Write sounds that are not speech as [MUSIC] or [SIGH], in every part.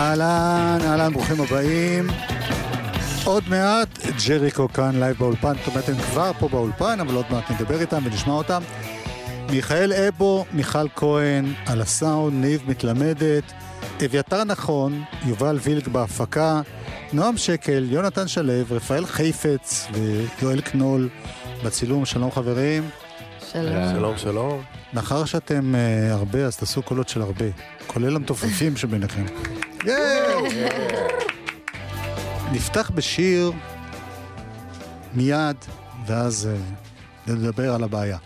אהלן, אהלן, ברוכים הבאים. עוד מעט ג'ריקו כאן לייב באולפן, זאת אומרת הם כבר פה באולפן, אבל עוד מעט נדבר איתם ונשמע אותם. מיכאל אבו, מיכל כהן, על הסאונד, ניב מתלמדת, אביתר נכון, יובל וילק בהפקה, נועם שקל, יונתן שלו, רפאל חיפץ ויואל קנול בצילום. שלום חברים. שלום. שלום, שלום. מאחר שאתם אה, הרבה, אז תעשו קולות של הרבה, כולל המתופפים שביניכם. נפתח בשיר מיד, ואז uh, נדבר על הבעיה.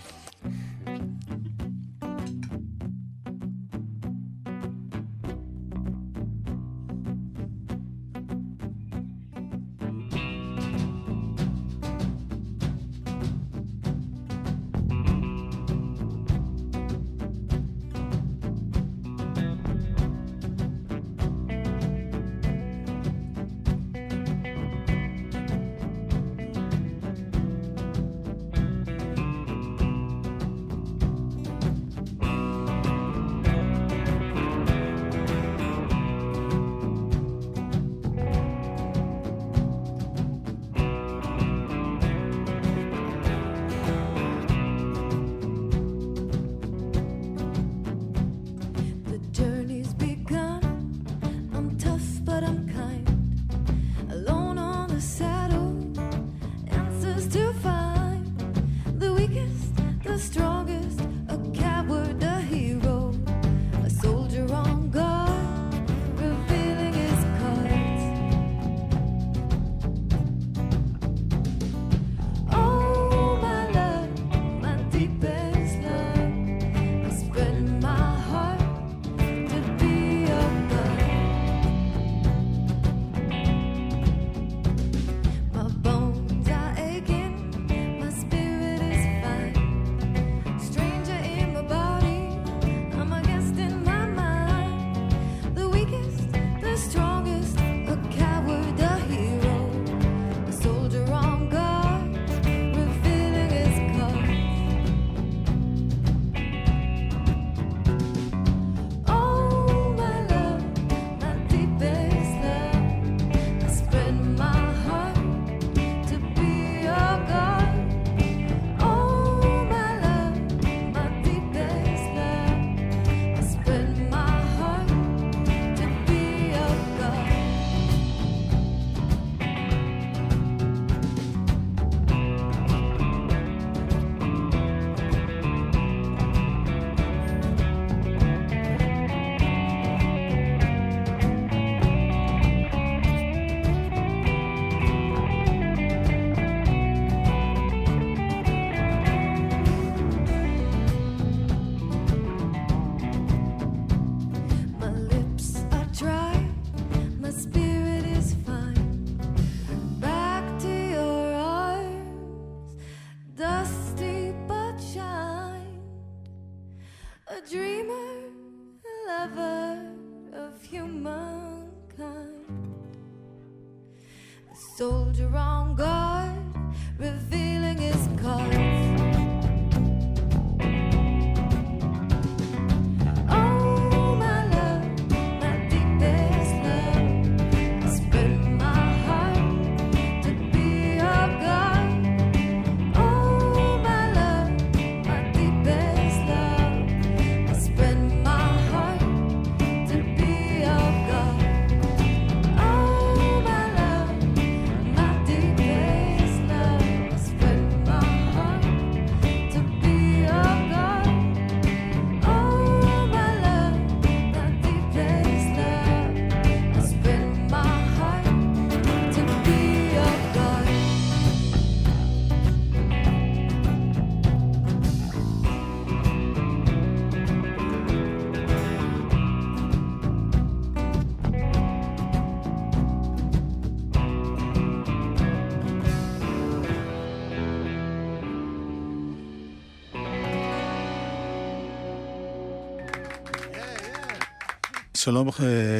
שלום אה,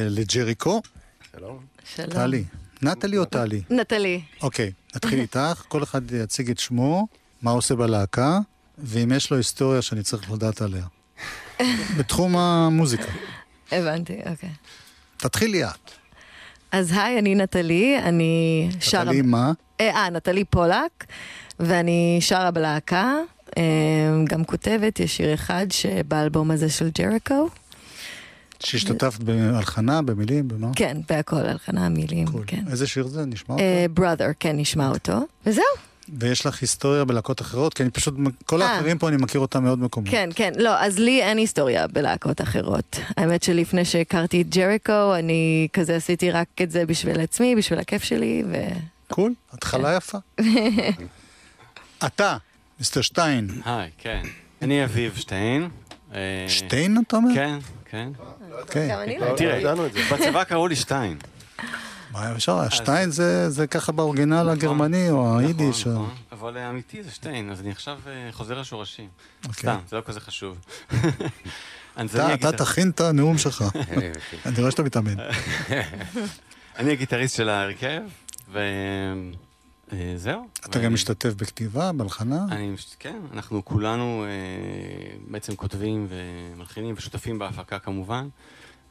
לג'ריקו. שלום. שלום. טלי. נטלי או טלי? נטלי. אוקיי, נתחיל איתך. כל אחד יציג את שמו, מה עושה בלהקה, ואם יש לו היסטוריה שאני צריך לדעת עליה. [LAUGHS] בתחום המוזיקה. הבנתי, אוקיי. תתחילי את. אז היי, אני נטלי, אני שרה... נטלי מה? אה, נטלי פולק, ואני שרה בלהקה, אה, גם כותבת, יש שיר אחד שבאלבום הזה של ג'ריקו. שהשתתפת בהלחנה, במילים, במה? כן, בהכל, הלחנה, מילים, cool. כן. איזה שיר זה? נשמע אותו? Uh, brother, כן, נשמע אותו. וזהו. ויש לך היסטוריה בלהקות אחרות? כי אני פשוט, כל אה. האחרים פה אני מכיר אותם מאוד מקומות. כן, כן, לא, אז לי אין היסטוריה בלהקות אחרות. האמת שלפני שהכרתי את ג'ריקו, אני כזה עשיתי רק את זה בשביל עצמי, בשביל הכיף שלי, ו... קול, התחלה כן. יפה. [LAUGHS] אתה, מיסטר שטיין. היי, כן. אני אביב שטיין. אה, שטיין אתה אומר? כן, כן. אוקיי. אני לא. תראה, בצבא קראו לי שטיין. מה אפשר? שטיין זה ככה באורגינל נכון, הגרמני או נכון, היידיש. נכון. אבל אמיתי זה שטיין, אז אני עכשיו אה, חוזר לשורשים. אוקיי. סתם, זה לא כזה חשוב. [LAUGHS] אתה תכין את הנאום שלך. [LAUGHS] אני רואה שאתה מתאמן. [LAUGHS] אני הגיטריסט של ההרכב, אה, אתה גם משתתף בכתיבה, בהלחנה? כן, אנחנו כולנו בעצם כותבים ומלחינים ושותפים בהפקה כמובן.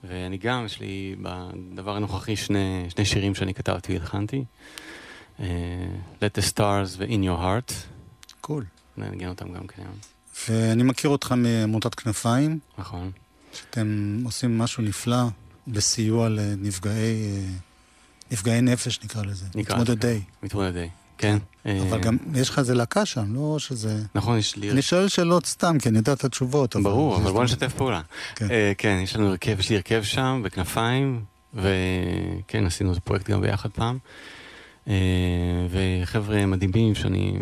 ואני גם, יש לי בדבר הנוכחי שני, שני שירים שאני כתבתי והלחנתי. Uh, Let the Stars ו-In Your Heart. קול. Cool. ננגן אותם גם כן. ואני מכיר אותך מעמותת כנפיים. נכון. שאתם עושים משהו נפלא בסיוע לנפגעי נפגעי נפש, נקרא לזה. נקרא מתמודדי. מתמודדי. כן. אבל גם יש לך איזה להקה שם, לא שזה... נכון, יש לי... אני שואל שאלות סתם, כי אני יודע את התשובות. ברור, אבל בוא נשתף פעולה. כן. אה, כן, יש לנו הרכב, יש לי הרכב שם, בכנפיים, וכן, עשינו את הפרויקט גם ביחד פעם. אה, וחבר'ה מדהימים שאני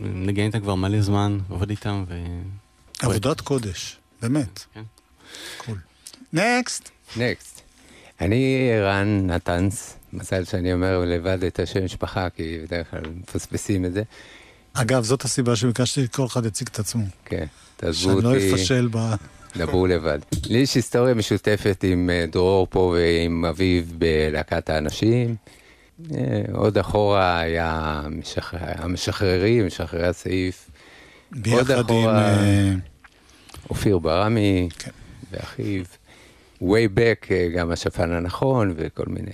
מנגן איתם כבר מלא זמן, עובד איתם, ו... עבודת קודש, באמת. כן. קול. נקסט. נקסט. אני רן נתנס, מזל שאני אומר לבד את השם משפחה, כי בדרך כלל מפספסים את זה. אגב, זאת הסיבה שביקשתי שכל אחד יציג את עצמו. כן, תעזבו אותי. שאני לא אפשל ב... דברו לבד. לי יש היסטוריה משותפת עם אה, דרור פה ועם אביו בלהקת האנשים. אה, עוד אחורה היה המשחררים, משחררי הסעיף. ביחד עם... אה, אופיר ברמי כן. ואחיו. way back, גם השפן הנכון וכל מיני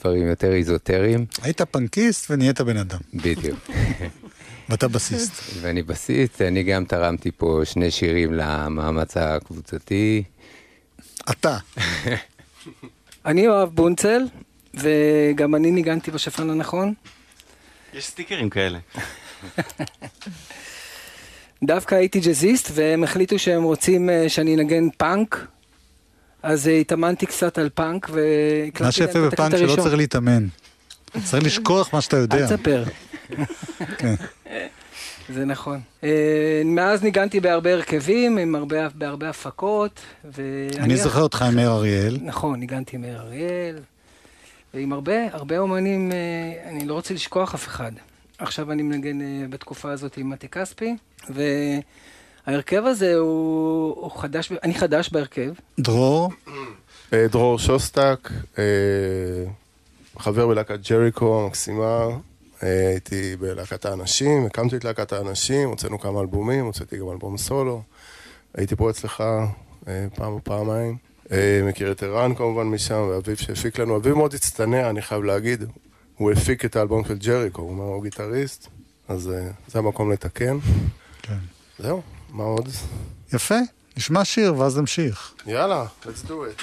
דברים יותר איזוטריים. היית פנקיסט ונהיית בן אדם. בדיוק. [LAUGHS] ואתה בסיסט. ואני בסיסט, אני גם תרמתי פה שני שירים למאמץ הקבוצתי. אתה. [LAUGHS] אני יואב בונצל, וגם אני ניגנתי בשפן הנכון. יש סטיקרים כאלה. [LAUGHS] דווקא הייתי ג'אזיסט, והם החליטו שהם רוצים אה, שאני אנגן פאנק, אז אה, התאמנתי קצת על פאנק והקלטתי מה שיפה בפאנק שלא צריך להתאמן. צריך לשכוח מה שאתה יודע. אל תספר. [LAUGHS] כן. זה נכון. אה, מאז ניגנתי בהרבה הרכבים, עם הרבה, בהרבה הפקות. אני זוכר אותך עם מאיר אריאל. נכון, ניגנתי עם מאיר אריאל. ועם הרבה, הרבה אומנים, אה, אני לא רוצה לשכוח אף אחד. עכשיו אני מנגן בתקופה הזאת עם מתי כספי, ו... ההרכב הזה הוא, הוא חדש, אני חדש בהרכב. דרור? אה, דרור שוסטק, אה, חבר בלהקת ג'ריקו המקסימה, אה, הייתי בלהקת האנשים, הקמתי את להקת האנשים, הוצאנו כמה אלבומים, הוצאתי גם אלבום סולו. הייתי פה אצלך פעם או פעמיים. מכיר את ערן כמובן משם, ואביב שהפיק לנו. אביב מאוד הצטנע, אני חייב להגיד. הוא הפיק את האלבום של ג'ריקו, הוא אומר, הוא גיטריסט, אז זה המקום לתקן. כן. זהו. מה עוד? יפה, נשמע שיר ואז נמשיך. יאללה, let's do it.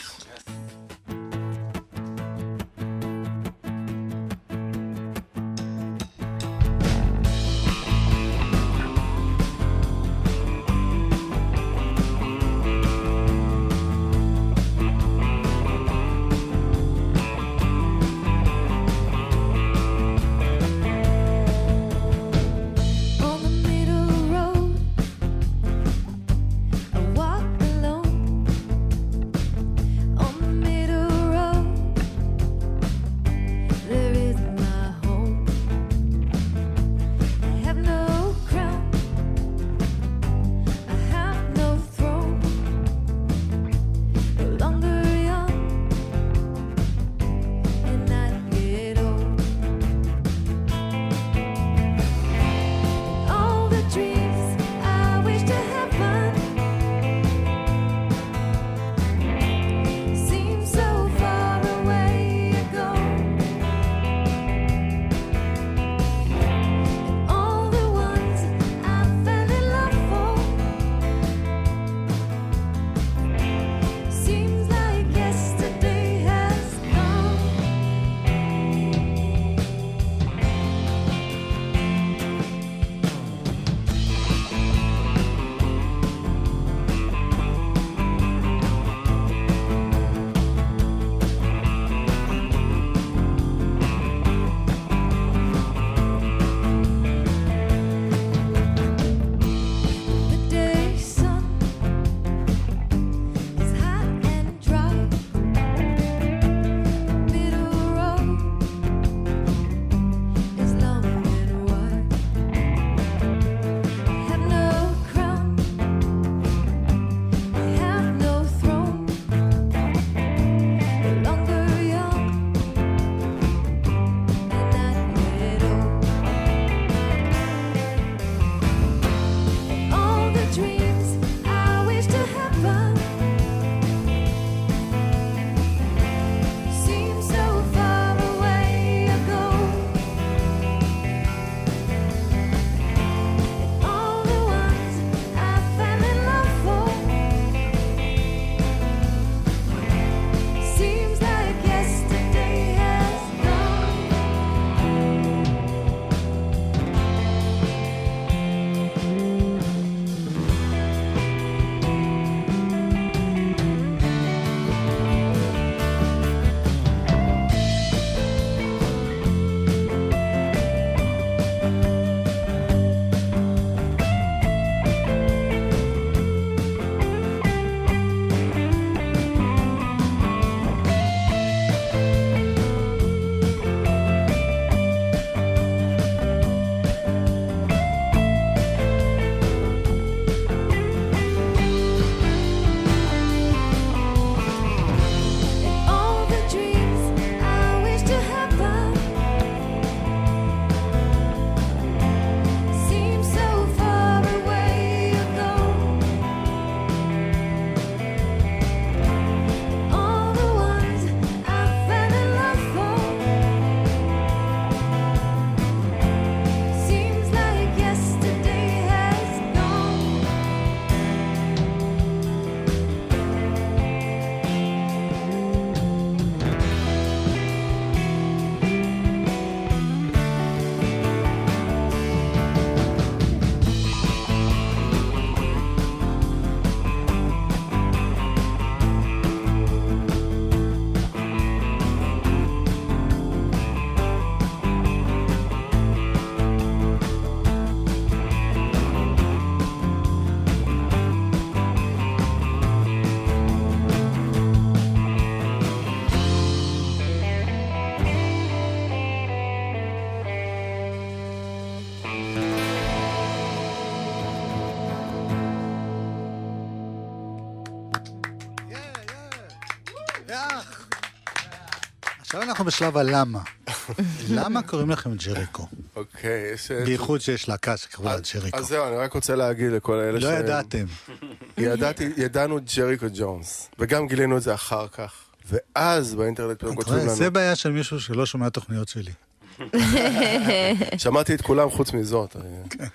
עכשיו אנחנו בשלב הלמה. [LAUGHS] למה קוראים לכם ג'ריקו? אוקיי, יש... בייחוד שיש להקה שקראו לה ג'ריקו. אז זהו, אני רק רוצה להגיד לכל אלה לא ידעתם. [LAUGHS] ידעתי, ידענו ג'ריקו ג'ונס, וגם גילינו את זה אחר כך. ואז באינטרנט פתאום כותבים רואה, זה לנו, בעיה של מישהו שלא שומע תוכניות שלי. [LAUGHS] שמעתי את כולם חוץ מזאת. כן.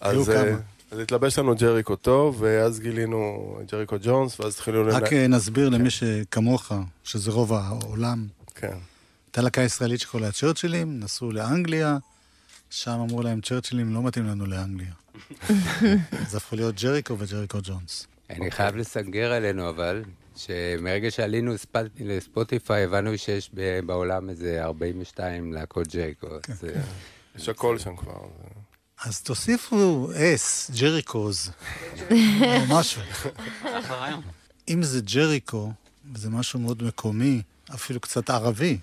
היו אז, אה, כמה. אז התלבש לנו ג'ריקו טוב, ואז גילינו ג'ריקו ג'ונס, ואז התחילו... רק אה, נסביר למי שכמוך, שזה רוב העולם, כן. הייתה להקה ישראלית שקוראים לה צ'רצ'ילים, נסעו לאנגליה, שם אמרו להם צ'רצ'ילים לא מתאים לנו לאנגליה. [LAUGHS] אז הפכו להיות ג'ריקו וג'ריקו ג'ונס. אני חייב לסנגר עלינו, אבל, שמרגע שעלינו ספ- לספוטיפיי, הבנו שיש בעולם איזה 42 להקות ג'ריקו. אז, אה, יש הכל שם כבר. אז תוסיפו אס, ג'ריקוז, [LAUGHS] או משהו. אם זה ג'ריקו, וזה משהו מאוד מקומי, אפילו קצת ערבי,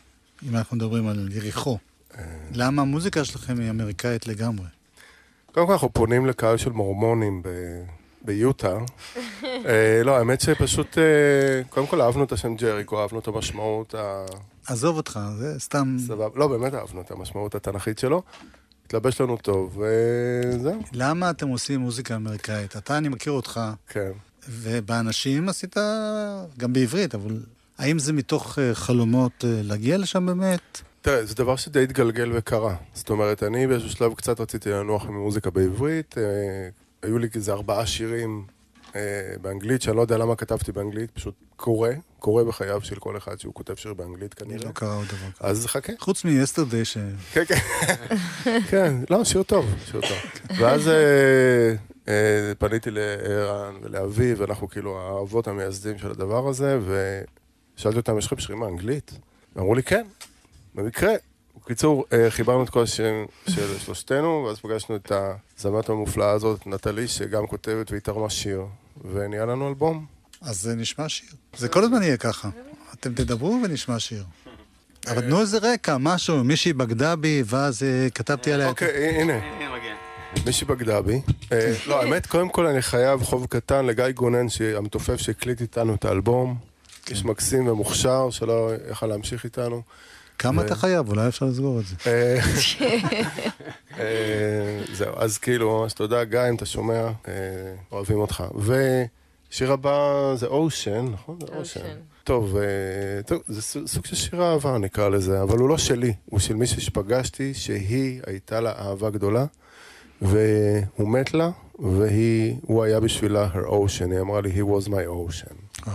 אם אנחנו מדברים על יריחו, למה המוזיקה שלכם היא אמריקאית לגמרי? קודם כל אנחנו פונים לקהל של מורמונים ב... ביוטה. אה, לא, האמת שפשוט, אה, קודם כל אהבנו את השם ג'ריקו, אהבנו את המשמעות ה... עזוב אותך, זה סתם... סבבה. לא, באמת אהבנו את המשמעות התנ"כית שלו. התלבש לנו טוב, וזהו, למה אתם עושים מוזיקה אמריקאית? אתה, אני מכיר אותך, כן. ובאנשים עשית גם בעברית, אבל האם זה מתוך אה, חלומות אה, להגיע לשם באמת? תראה, זה דבר שדי התגלגל וקרה. זאת אומרת, אני באיזשהו שלב קצת רציתי לנוח ממוזיקה בעברית. אה, היו לי כזה ארבעה שירים באנגלית, שאני לא יודע למה כתבתי באנגלית, פשוט קורה, קורה בחייו של כל אחד שהוא כותב שיר באנגלית אני כנראה. לא קרה עוד דבר כזה. אז חכה. חוץ מ-yesterday, ש... כן, כן. [LAUGHS] כן, לא, שיר טוב, שיר טוב. ואז פניתי לערן ולאביב, ואנחנו כאילו האבות המייסדים של הדבר הזה, ושאלתי אותם, יש לכם שירים באנגלית? ואמרו לי, כן, במקרה. בקיצור, אה, חיברנו את כל השירים של שלושתנו, ואז פגשנו את הזמרת המופלאה הזאת, נטלי, שגם כותבת והיא תרמה שיר, ונהיה לנו אלבום. אז זה נשמע שיר. זה כל הזמן יהיה ככה. אתם תדברו ונשמע שיר. אבל תנו איזה רקע, משהו, מישהי בגדה בי, ואז אה, כתבתי עליה... אוקיי, הנה. הנה. מישהי בגדה בי. אה, לא, האמת, קודם כל אני חייב חוב קטן לגיא גונן, המתופף שהקליט איתנו את האלבום. איש מקסים ומוכשר, שלא יכל להמשיך איתנו. כמה ו- אתה חייב? אולי אפשר לסגור את זה. אה, אה, זהו, אז כאילו, ממש תודה, גיא, אם אתה שומע, אה, אוהבים אותך. ושיר הבא זה אושן, נכון? זה אושן. טוב, אה, טוב, זה סוג- של שיר אהבה נקרא לזה, אבל הוא לא שלי, הוא של מישהי שפגשתי, שהיא הייתה לה אהבה גדולה, והוא מת לה, והוא היה בשבילה her ocean, היא אמרה לי, he was my ocean.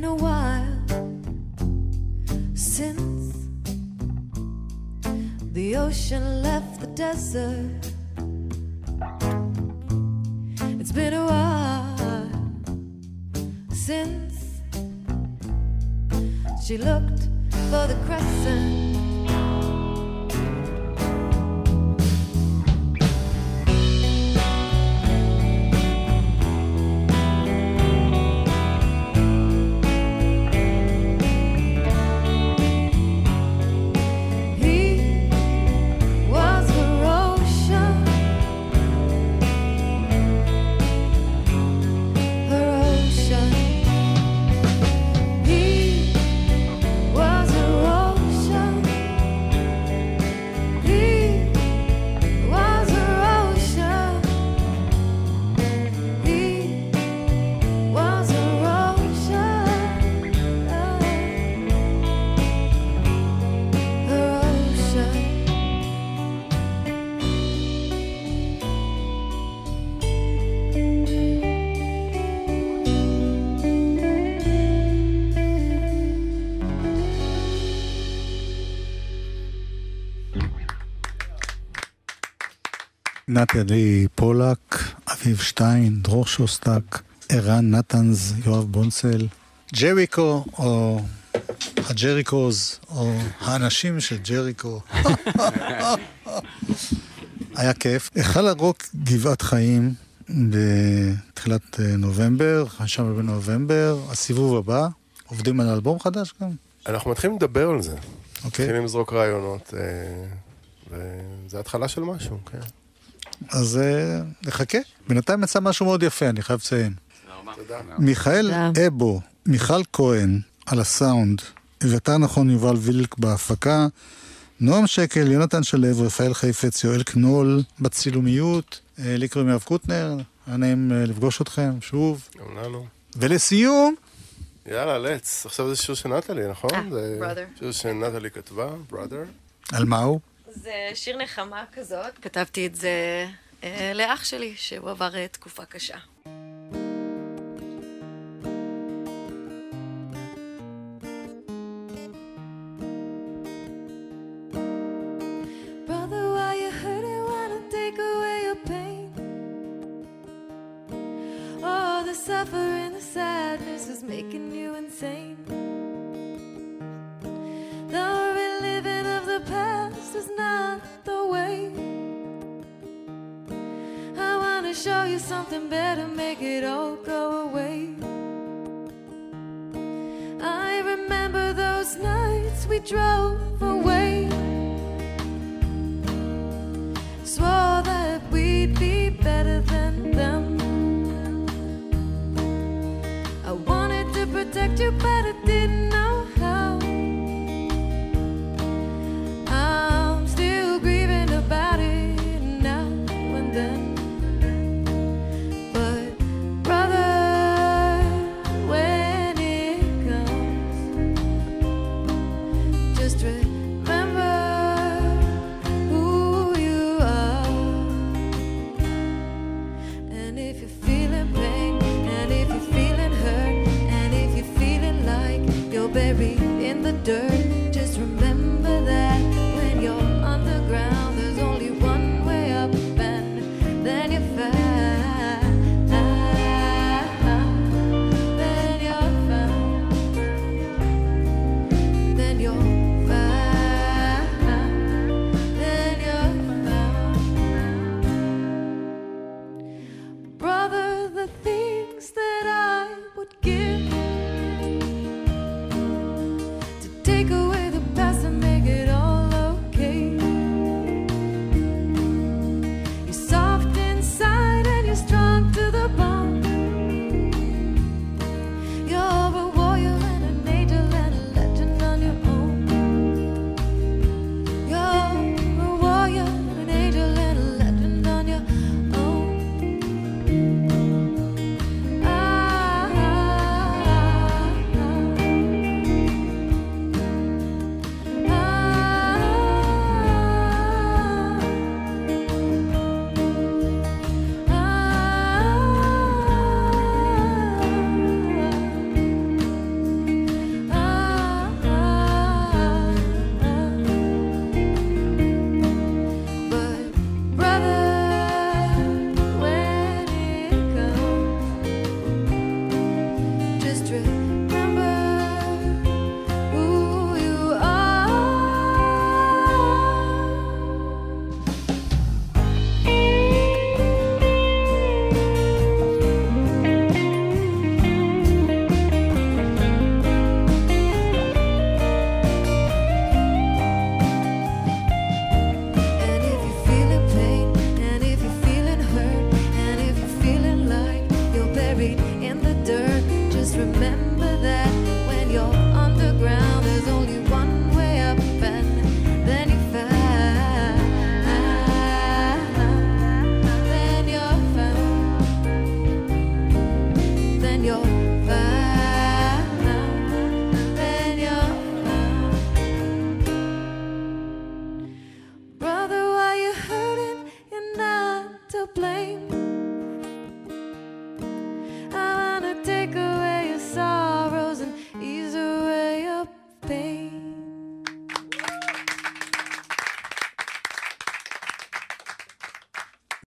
Been a while since the ocean left the desert. It's been a while since she looked for the crescent. נטלי פולק, אביב שטיין, דרור שוסטק, ערן נתנז, יואב בונסל, ג'ריקו, או הג'ריקוז, או האנשים של ג'ריקו. [LAUGHS] היה כיף. היכל הרוק גבעת חיים בתחילת אה, נובמבר, חמישה בנובמבר, הסיבוב הבא, עובדים על אלבום חדש גם, אנחנו מתחילים לדבר על זה. אוקיי? מתחילים לזרוק רעיונות, אה, וזה התחלה של משהו, כן. אז אה, נחכה. בינתיים יצא משהו מאוד יפה, אני חייב לציין. תודה. מיכאל. אבו, מיכל כהן על הסאונד, אביתר נכון יובל וילק בהפקה, נועם שקל, יונתן שלו, רפאל חיפץ, יואל קנול בצילומיות, אה, לי קוראים יואב קוטנר, היה נעים אה, לפגוש אתכם שוב. גם לנו. ולסיום, יאללה, לץ. עכשיו זה שיר של נטלי, נכון? אה, זה Brother. שיר שנטלי כתבה, brother. על מה הוא? זה שיר נחמה כזאת. כתבתי את זה אה, לאח שלי, שהוא עבר אה, תקופה קשה.